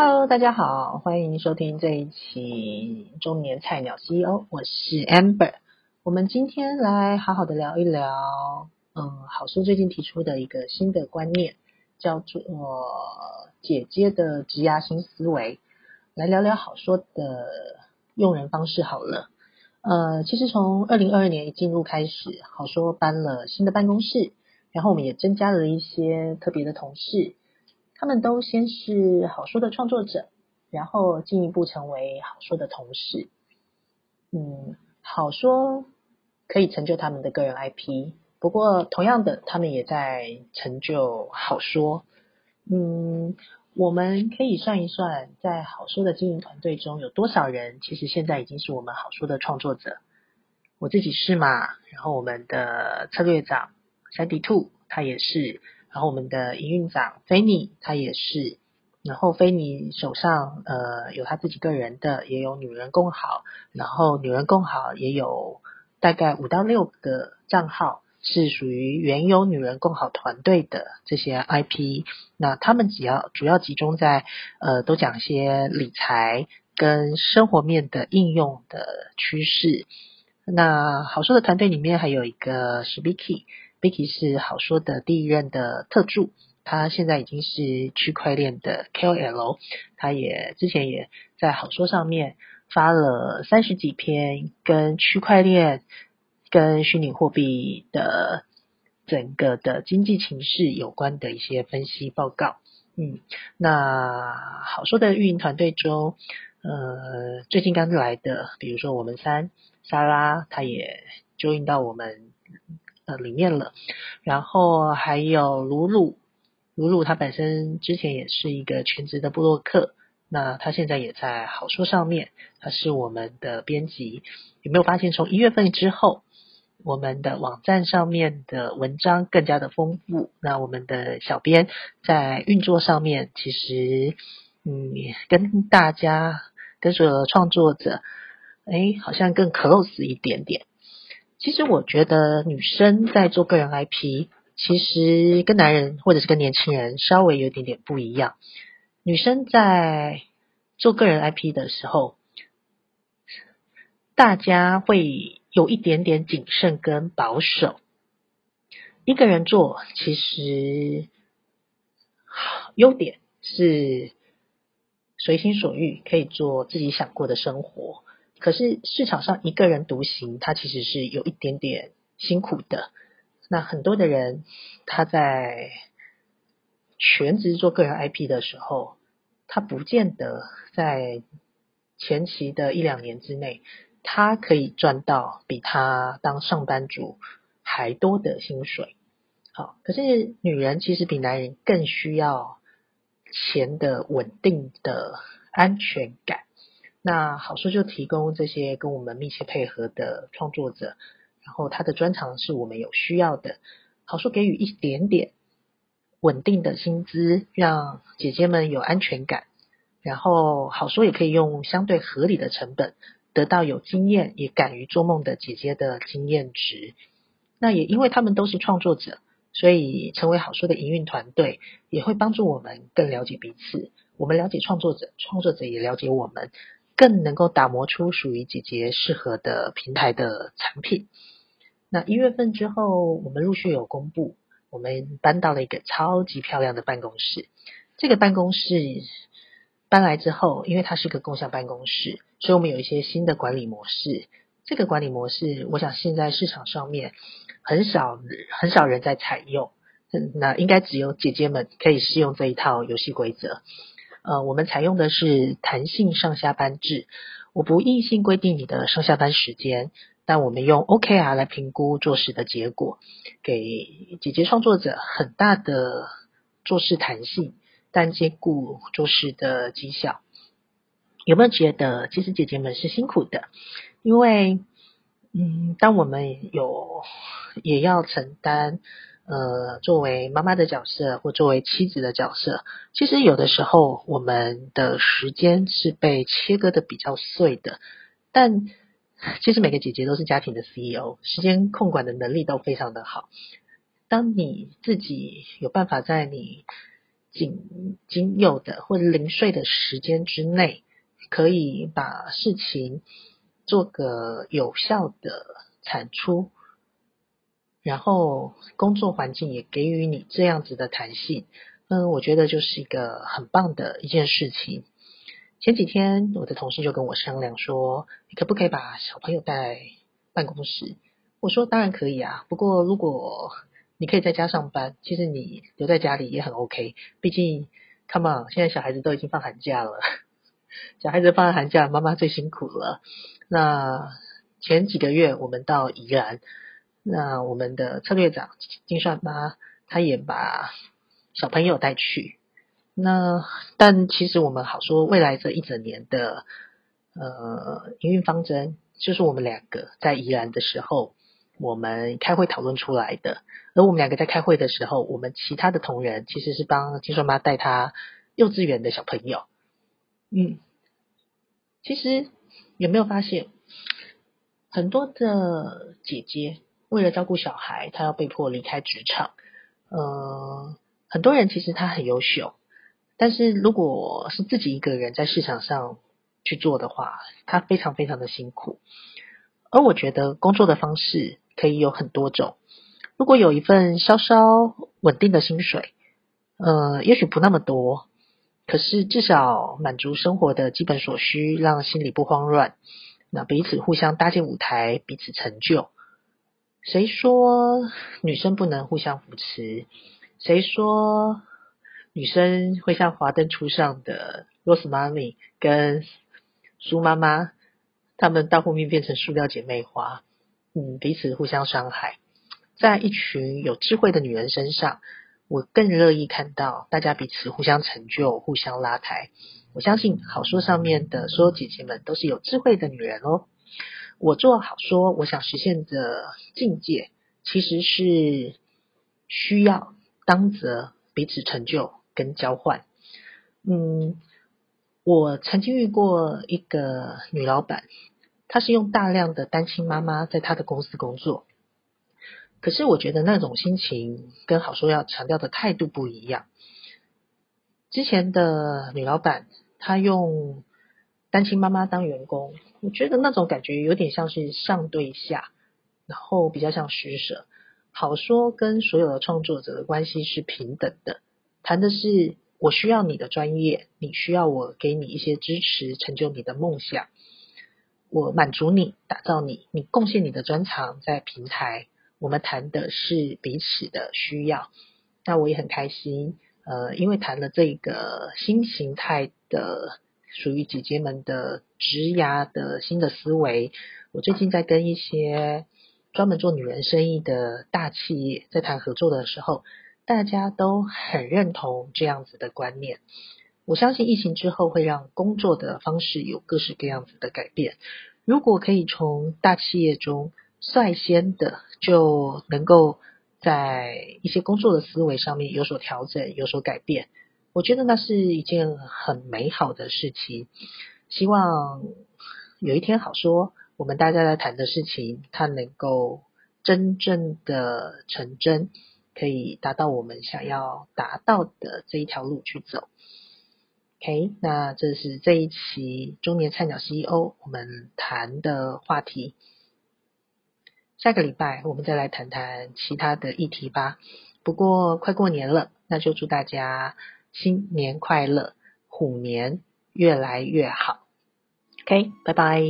Hello，大家好，欢迎收听这一期中年菜鸟 CEO，我是 Amber。我们今天来好好的聊一聊，嗯，好书最近提出的一个新的观念，叫做姐姐的职压新思维。来聊聊好说的用人方式好了。呃，其实从二零二二年一进入开始，好说搬了新的办公室，然后我们也增加了一些特别的同事。他们都先是好说的创作者，然后进一步成为好说的同事。嗯，好说可以成就他们的个人 IP，不过同样的，他们也在成就好说。嗯，我们可以算一算，在好说的经营团队中有多少人，其实现在已经是我们好说的创作者。我自己是嘛，然后我们的策略长山迪兔，他也是。然后我们的营运长菲尼他也是，然后菲尼手上呃有他自己个人的，也有女人共好，然后女人共好也有大概五到六个账号是属于原有女人共好团队的这些 IP，那他们只要主要集中在呃都讲一些理财跟生活面的应用的趋势。那好说的团队里面还有一个是 Vicky。Vicky 是好说的第一任的特助，他现在已经是区块链的 KOL，他也之前也在好说上面发了三十几篇跟区块链、跟虚拟货币的整个的经济情势有关的一些分析报告。嗯，那好说的运营团队中，呃，最近刚来的，比如说我们三莎拉，他也 join 到我们。呃，里面了，然后还有鲁鲁，鲁鲁他本身之前也是一个全职的布洛克，那他现在也在好说上面，他是我们的编辑。有没有发现，从一月份之后，我们的网站上面的文章更加的丰富？那我们的小编在运作上面，其实嗯，跟大家跟所有的创作者，哎，好像更 close 一点点。其实我觉得女生在做个人 IP，其实跟男人或者是跟年轻人稍微有一点点不一样。女生在做个人 IP 的时候，大家会有一点点谨慎跟保守。一个人做，其实优点是随心所欲，可以做自己想过的生活。可是市场上一个人独行，他其实是有一点点辛苦的。那很多的人他在全职做个人 IP 的时候，他不见得在前期的一两年之内，他可以赚到比他当上班族还多的薪水。好，可是女人其实比男人更需要钱的稳定的安全感。那好说就提供这些跟我们密切配合的创作者，然后他的专长是我们有需要的。好说给予一点点稳定的薪资，让姐姐们有安全感。然后好说也可以用相对合理的成本，得到有经验也敢于做梦的姐姐的经验值。那也因为他们都是创作者，所以成为好说的营运团队，也会帮助我们更了解彼此。我们了解创作者，创作者也了解我们。更能够打磨出属于姐姐适合的平台的产品。那一月份之后，我们陆续有公布，我们搬到了一个超级漂亮的办公室。这个办公室搬来之后，因为它是个共享办公室，所以我们有一些新的管理模式。这个管理模式，我想现在市场上面很少很少人在采用，那应该只有姐姐们可以适用这一套游戏规则。呃，我们采用的是弹性上下班制，我不硬性规定你的上下班时间，但我们用 OKR 来评估做事的结果，给姐姐创作者很大的做事弹性，但兼顾做事的绩效。有没有觉得其实姐姐们是辛苦的？因为，嗯，当我们有也要承担。呃，作为妈妈的角色或作为妻子的角色，其实有的时候我们的时间是被切割的比较碎的。但其实每个姐姐都是家庭的 CEO，时间控管的能力都非常的好。当你自己有办法在你仅仅有的或者零碎的时间之内，可以把事情做个有效的产出，然后工作环境也给予你这样子的弹性，嗯，我觉得就是一个很棒的一件事情。前几天我的同事就跟我商量说，你可不可以把小朋友带办公室？我说当然可以啊，不过如果你可以在家上班，其实你留在家里也很 OK。毕竟，Come on，现在小孩子都已经放寒假了，小孩子放寒假，妈妈最辛苦了。那前几个月我们到宜兰，那我们的策略长金算妈，他也把小朋友带去。那但其实我们好说，未来这一整年的呃营运方针，就是我们两个在宜兰的时候。我们开会讨论出来的，而我们两个在开会的时候，我们其他的同仁其实是帮金顺妈带他幼稚园的小朋友。嗯，其实有没有发现，很多的姐姐为了照顾小孩，他要被迫离开职场。呃，很多人其实他很优秀，但是如果是自己一个人在市场上去做的话，他非常非常的辛苦。而我觉得工作的方式。可以有很多种。如果有一份稍稍稳定的薪水，呃，也许不那么多，可是至少满足生活的基本所需，让心里不慌乱。那彼此互相搭建舞台，彼此成就。谁说女生不能互相扶持？谁说女生会像华灯初上的 Rose 妈咪跟苏妈妈，她们到后面变成塑料姐妹花？嗯，彼此互相伤害，在一群有智慧的女人身上，我更乐意看到大家彼此互相成就、互相拉抬。我相信好说上面的所有姐姐们都是有智慧的女人哦。我做好说，我想实现的境界，其实是需要当责彼此成就跟交换。嗯，我曾经遇过一个女老板。她是用大量的单亲妈妈在她的公司工作，可是我觉得那种心情跟好说要强调的态度不一样。之前的女老板她用单亲妈妈当员工，我觉得那种感觉有点像是上对下，然后比较像施舍。好说跟所有的创作者的关系是平等的，谈的是我需要你的专业，你需要我给你一些支持，成就你的梦想。我满足你，打造你，你贡献你的专长在平台。我们谈的是彼此的需要，那我也很开心。呃，因为谈了这个新形态的属于姐姐们的职涯的新的思维，我最近在跟一些专门做女人生意的大企业在谈合作的时候，大家都很认同这样子的观念。我相信疫情之后会让工作的方式有各式各样子的改变。如果可以从大企业中率先的就能够在一些工作的思维上面有所调整、有所改变，我觉得那是一件很美好的事情。希望有一天好说，我们大家在谈的事情，它能够真正的成真，可以达到我们想要达到的这一条路去走。OK，那这是这一期中年菜鸟 CEO 我们谈的话题。下个礼拜我们再来谈谈其他的议题吧。不过快过年了，那就祝大家新年快乐，虎年越来越好。OK，拜拜。